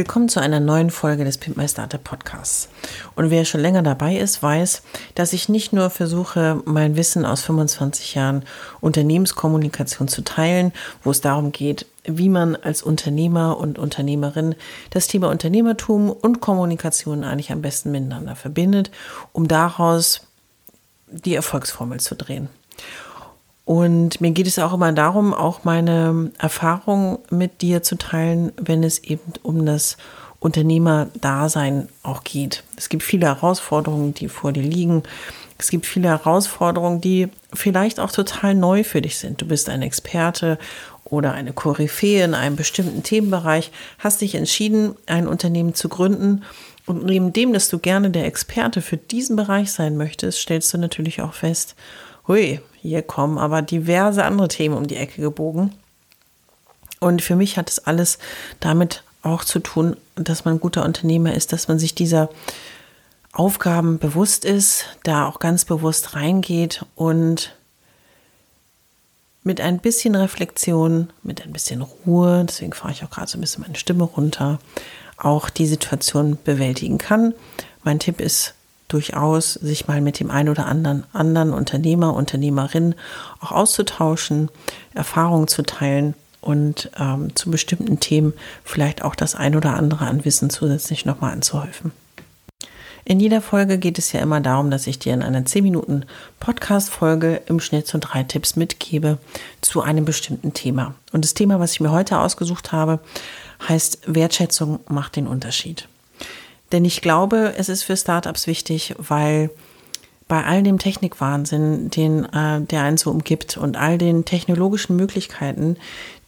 Willkommen zu einer neuen Folge des Pimp My Startup Podcasts. Und wer schon länger dabei ist, weiß, dass ich nicht nur versuche, mein Wissen aus 25 Jahren Unternehmenskommunikation zu teilen, wo es darum geht, wie man als Unternehmer und Unternehmerin das Thema Unternehmertum und Kommunikation eigentlich am besten miteinander verbindet, um daraus die Erfolgsformel zu drehen. Und mir geht es auch immer darum, auch meine Erfahrung mit dir zu teilen, wenn es eben um das Unternehmerdasein auch geht. Es gibt viele Herausforderungen, die vor dir liegen. Es gibt viele Herausforderungen, die vielleicht auch total neu für dich sind. Du bist ein Experte oder eine Koryphäe in einem bestimmten Themenbereich, hast dich entschieden, ein Unternehmen zu gründen. Und neben dem, dass du gerne der Experte für diesen Bereich sein möchtest, stellst du natürlich auch fest, hui, hier kommen aber diverse andere Themen um die Ecke gebogen. Und für mich hat es alles damit auch zu tun, dass man ein guter Unternehmer ist, dass man sich dieser Aufgaben bewusst ist, da auch ganz bewusst reingeht und mit ein bisschen Reflexion, mit ein bisschen Ruhe, deswegen fahre ich auch gerade so ein bisschen meine Stimme runter, auch die Situation bewältigen kann. Mein Tipp ist, durchaus sich mal mit dem einen oder anderen anderen Unternehmer, Unternehmerin auch auszutauschen, Erfahrungen zu teilen und ähm, zu bestimmten Themen vielleicht auch das ein oder andere an Wissen zusätzlich nochmal anzuhäufen. In jeder Folge geht es ja immer darum, dass ich dir in einer 10 Minuten Podcast-Folge im Schnitt so drei Tipps mitgebe zu einem bestimmten Thema. Und das Thema, was ich mir heute ausgesucht habe, heißt Wertschätzung macht den Unterschied. Denn ich glaube, es ist für Startups wichtig, weil bei all dem Technikwahnsinn, den, äh, der einen so umgibt und all den technologischen Möglichkeiten,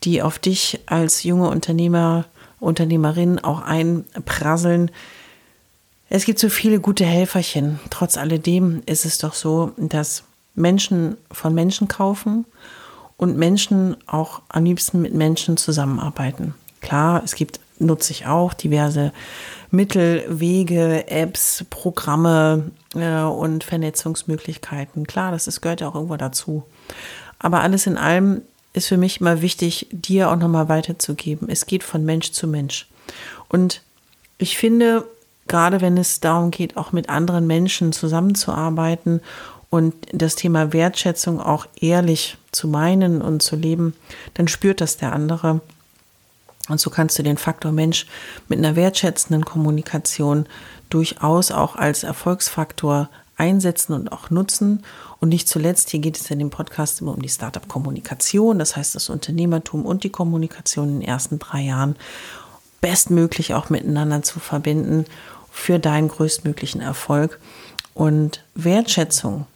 die auf dich als junge Unternehmer, Unternehmerin auch einprasseln, es gibt so viele gute Helferchen. Trotz alledem ist es doch so, dass Menschen von Menschen kaufen und Menschen auch am liebsten mit Menschen zusammenarbeiten. Klar, es gibt, nutze ich auch diverse Mittel, Wege, Apps, Programme äh, und Vernetzungsmöglichkeiten. Klar, das ist, gehört ja auch irgendwo dazu. Aber alles in allem ist für mich immer wichtig, dir auch nochmal weiterzugeben. Es geht von Mensch zu Mensch. Und ich finde, gerade wenn es darum geht, auch mit anderen Menschen zusammenzuarbeiten und das Thema Wertschätzung auch ehrlich zu meinen und zu leben, dann spürt das der andere. Und so kannst du den Faktor Mensch mit einer wertschätzenden Kommunikation durchaus auch als Erfolgsfaktor einsetzen und auch nutzen. Und nicht zuletzt, hier geht es in dem Podcast immer um die Startup-Kommunikation, das heißt das Unternehmertum und die Kommunikation in den ersten drei Jahren bestmöglich auch miteinander zu verbinden für deinen größtmöglichen Erfolg. Und Wertschätzung,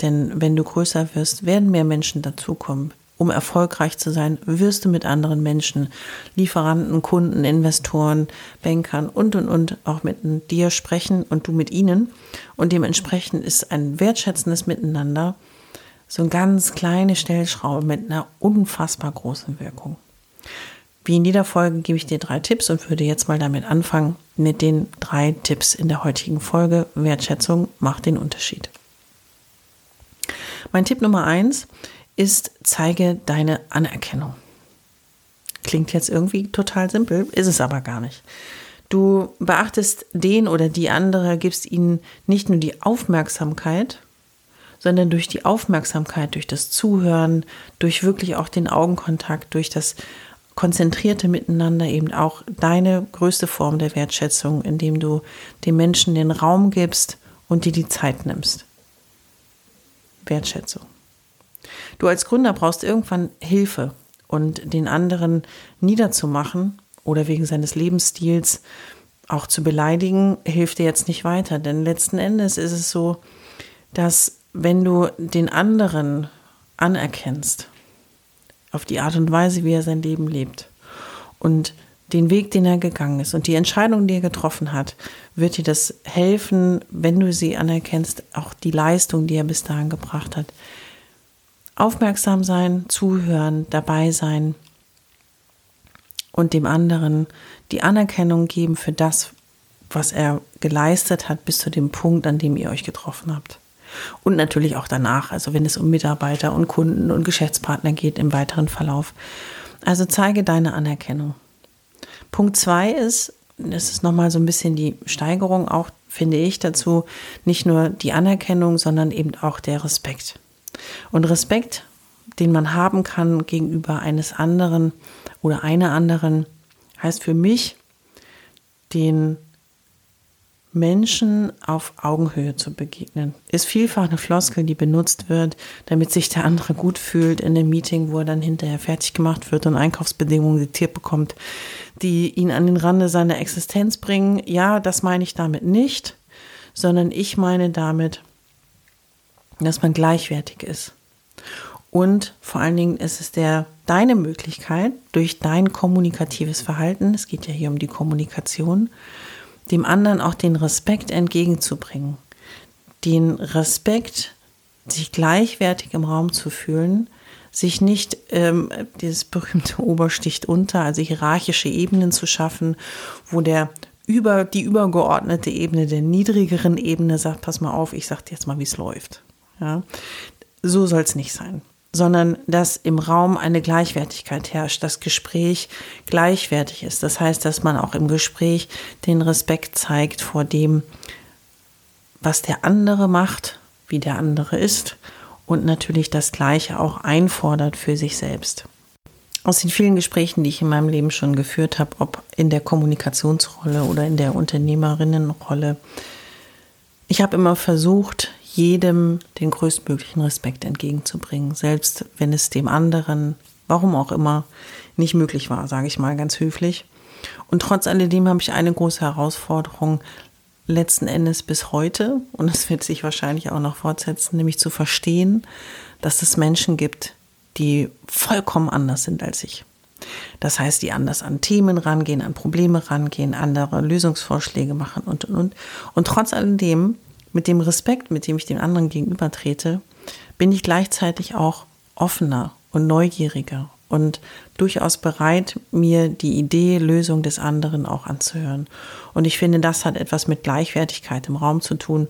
denn wenn du größer wirst, werden mehr Menschen dazukommen um erfolgreich zu sein, wirst du mit anderen Menschen, Lieferanten, Kunden, Investoren, Bankern und, und, und auch mit dir sprechen und du mit ihnen. Und dementsprechend ist ein wertschätzendes Miteinander so eine ganz kleine Stellschraube mit einer unfassbar großen Wirkung. Wie in jeder Folge gebe ich dir drei Tipps und würde jetzt mal damit anfangen mit den drei Tipps in der heutigen Folge. Wertschätzung macht den Unterschied. Mein Tipp Nummer eins ist, zeige deine Anerkennung. Klingt jetzt irgendwie total simpel, ist es aber gar nicht. Du beachtest den oder die andere, gibst ihnen nicht nur die Aufmerksamkeit, sondern durch die Aufmerksamkeit, durch das Zuhören, durch wirklich auch den Augenkontakt, durch das konzentrierte Miteinander eben auch deine größte Form der Wertschätzung, indem du dem Menschen den Raum gibst und dir die Zeit nimmst. Wertschätzung. Du als Gründer brauchst irgendwann Hilfe Und den anderen niederzumachen oder wegen seines Lebensstils auch zu beleidigen, hilft dir jetzt nicht weiter. Denn letzten Endes ist es so, dass wenn du den anderen anerkennst, auf die Art und Weise, wie er sein Leben lebt und den Weg, den er gegangen ist und die Entscheidung, die er getroffen hat, wird dir das helfen, wenn du sie anerkennst, auch die Leistung, die er bis dahin gebracht hat. Aufmerksam sein, zuhören, dabei sein und dem anderen die Anerkennung geben für das, was er geleistet hat, bis zu dem Punkt, an dem ihr euch getroffen habt. Und natürlich auch danach, also wenn es um Mitarbeiter und Kunden und Geschäftspartner geht im weiteren Verlauf. Also zeige deine Anerkennung. Punkt zwei ist, das ist nochmal so ein bisschen die Steigerung auch, finde ich, dazu, nicht nur die Anerkennung, sondern eben auch der Respekt. Und Respekt, den man haben kann gegenüber eines anderen oder einer anderen, heißt für mich, den Menschen auf Augenhöhe zu begegnen. Ist vielfach eine Floskel, die benutzt wird, damit sich der andere gut fühlt in dem Meeting, wo er dann hinterher fertig gemacht wird und Einkaufsbedingungen diktiert bekommt, die ihn an den Rande seiner Existenz bringen. Ja, das meine ich damit nicht, sondern ich meine damit, dass man gleichwertig ist. Und vor allen Dingen ist es der, deine Möglichkeit, durch dein kommunikatives Verhalten, es geht ja hier um die Kommunikation, dem anderen auch den Respekt entgegenzubringen. Den Respekt, sich gleichwertig im Raum zu fühlen, sich nicht ähm, dieses berühmte Obersticht unter, also hierarchische Ebenen zu schaffen, wo der über die übergeordnete Ebene der niedrigeren Ebene sagt, pass mal auf, ich sag dir jetzt mal, wie es läuft. Ja, so soll es nicht sein sondern dass im Raum eine Gleichwertigkeit herrscht, das Gespräch gleichwertig ist. Das heißt, dass man auch im Gespräch den Respekt zeigt vor dem, was der andere macht, wie der andere ist und natürlich das Gleiche auch einfordert für sich selbst. Aus den vielen Gesprächen, die ich in meinem Leben schon geführt habe, ob in der Kommunikationsrolle oder in der Unternehmerinnenrolle, ich habe immer versucht, jedem den größtmöglichen Respekt entgegenzubringen, selbst wenn es dem anderen, warum auch immer, nicht möglich war, sage ich mal ganz höflich. Und trotz alledem habe ich eine große Herausforderung letzten Endes bis heute, und es wird sich wahrscheinlich auch noch fortsetzen, nämlich zu verstehen, dass es Menschen gibt, die vollkommen anders sind als ich. Das heißt, die anders an Themen rangehen, an Probleme rangehen, andere Lösungsvorschläge machen und, und, und. Und trotz alledem mit dem Respekt, mit dem ich dem anderen gegenübertrete, bin ich gleichzeitig auch offener und neugieriger und durchaus bereit, mir die Idee, Lösung des anderen auch anzuhören. Und ich finde, das hat etwas mit Gleichwertigkeit im Raum zu tun,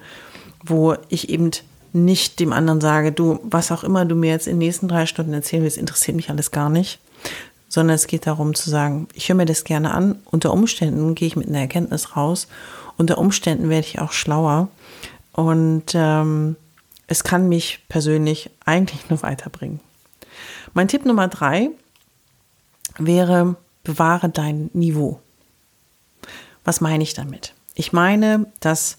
wo ich eben nicht dem anderen sage, du, was auch immer du mir jetzt in den nächsten drei Stunden erzählen willst, interessiert mich alles gar nicht, sondern es geht darum zu sagen, ich höre mir das gerne an. Unter Umständen gehe ich mit einer Erkenntnis raus. Unter Umständen werde ich auch schlauer. Und ähm, es kann mich persönlich eigentlich nur weiterbringen. Mein Tipp Nummer drei wäre, bewahre dein Niveau. Was meine ich damit? Ich meine, dass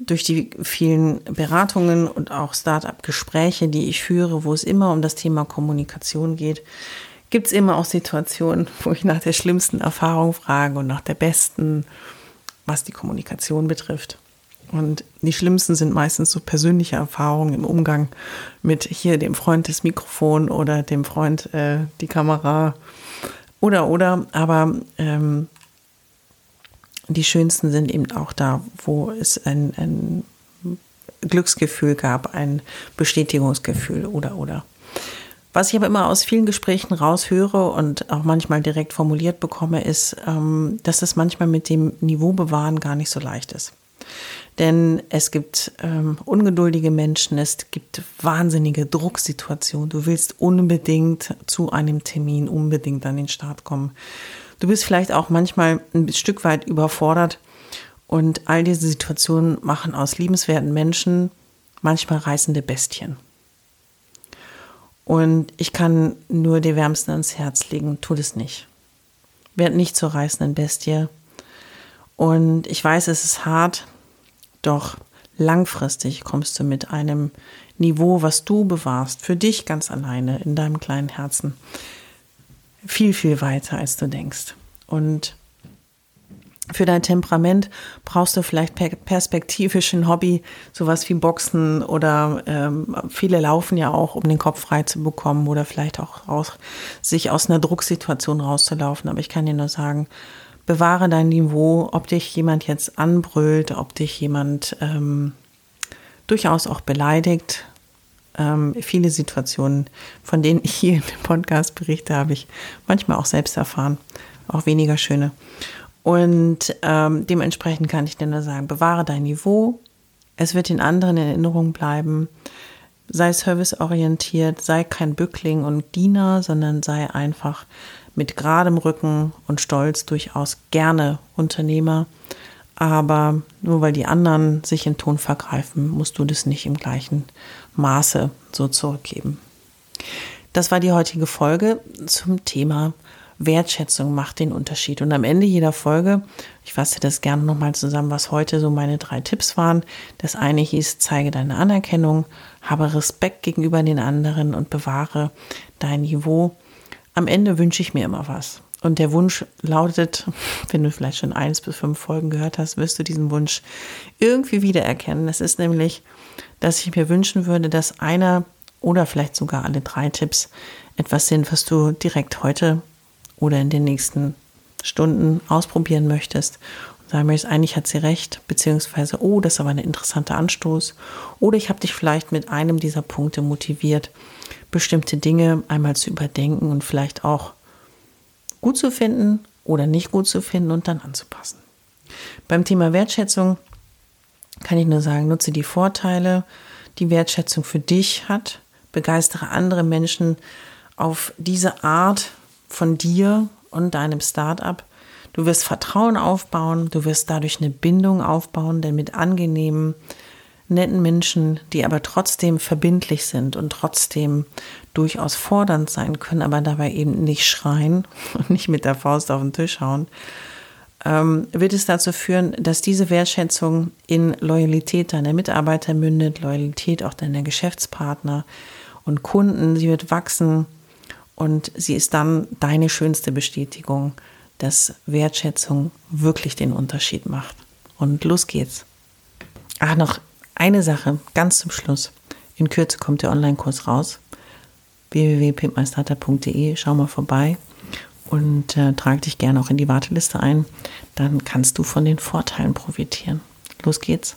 durch die vielen Beratungen und auch Start-up-Gespräche, die ich führe, wo es immer um das Thema Kommunikation geht, gibt es immer auch Situationen, wo ich nach der schlimmsten Erfahrung frage und nach der besten, was die Kommunikation betrifft. Und die schlimmsten sind meistens so persönliche Erfahrungen im Umgang mit hier dem Freund das Mikrofon oder dem Freund äh, die Kamera oder oder. Aber ähm, die schönsten sind eben auch da, wo es ein, ein Glücksgefühl gab, ein Bestätigungsgefühl oder oder. Was ich aber immer aus vielen Gesprächen raushöre und auch manchmal direkt formuliert bekomme, ist, ähm, dass es manchmal mit dem Niveau bewahren gar nicht so leicht ist. Denn es gibt ähm, ungeduldige Menschen, es gibt wahnsinnige Drucksituationen. Du willst unbedingt zu einem Termin, unbedingt an den Start kommen. Du bist vielleicht auch manchmal ein Stück weit überfordert. Und all diese Situationen machen aus liebenswerten Menschen manchmal reißende Bestien. Und ich kann nur dir wärmsten ans Herz legen, tu das nicht. Werd nicht zur reißenden Bestie. Und ich weiß, es ist hart, doch langfristig kommst du mit einem Niveau, was du bewahrst, für dich ganz alleine in deinem kleinen Herzen, viel, viel weiter, als du denkst. Und für dein Temperament brauchst du vielleicht perspektivisch ein Hobby, sowas wie Boxen oder ähm, viele laufen ja auch, um den Kopf frei zu bekommen oder vielleicht auch raus, sich aus einer Drucksituation rauszulaufen. Aber ich kann dir nur sagen, bewahre dein Niveau, ob dich jemand jetzt anbrüllt, ob dich jemand ähm, durchaus auch beleidigt. Ähm, viele Situationen, von denen ich hier im Podcast berichte, habe ich manchmal auch selbst erfahren, auch weniger schöne. Und ähm, dementsprechend kann ich dir nur sagen, bewahre dein Niveau. Es wird den anderen in Erinnerung bleiben. Sei serviceorientiert, sei kein Bückling und Diener, sondern sei einfach mit geradem Rücken und Stolz durchaus gerne Unternehmer. Aber nur weil die anderen sich in Ton vergreifen, musst du das nicht im gleichen Maße so zurückgeben. Das war die heutige Folge zum Thema Wertschätzung macht den Unterschied. Und am Ende jeder Folge, ich fasse das gerne nochmal zusammen, was heute so meine drei Tipps waren. Das eine hieß, zeige deine Anerkennung, habe Respekt gegenüber den anderen und bewahre dein Niveau. Am Ende wünsche ich mir immer was. Und der Wunsch lautet, wenn du vielleicht schon eins bis fünf Folgen gehört hast, wirst du diesen Wunsch irgendwie wiedererkennen. Das ist nämlich, dass ich mir wünschen würde, dass einer oder vielleicht sogar alle drei Tipps etwas sind, was du direkt heute oder in den nächsten Stunden ausprobieren möchtest und sagen möchtest, eigentlich hat sie recht, beziehungsweise, oh, das ist aber ein interessanter Anstoß. Oder ich habe dich vielleicht mit einem dieser Punkte motiviert, bestimmte Dinge einmal zu überdenken und vielleicht auch gut zu finden oder nicht gut zu finden und dann anzupassen. Beim Thema Wertschätzung kann ich nur sagen, nutze die Vorteile, die Wertschätzung für dich hat, begeistere andere Menschen auf diese Art von dir und deinem Startup. Du wirst Vertrauen aufbauen, du wirst dadurch eine Bindung aufbauen, denn mit angenehmen, netten Menschen, die aber trotzdem verbindlich sind und trotzdem durchaus fordernd sein können, aber dabei eben nicht schreien und nicht mit der Faust auf den Tisch hauen, ähm, wird es dazu führen, dass diese Wertschätzung in Loyalität deiner Mitarbeiter mündet, Loyalität auch deiner Geschäftspartner und Kunden. Sie wird wachsen und sie ist dann deine schönste Bestätigung, dass Wertschätzung wirklich den Unterschied macht. Und los geht's. Ach, noch eine Sache ganz zum Schluss. In Kürze kommt der Online-Kurs raus. www.pimpmeisterter.de. Schau mal vorbei und äh, trag dich gerne auch in die Warteliste ein. Dann kannst du von den Vorteilen profitieren. Los geht's.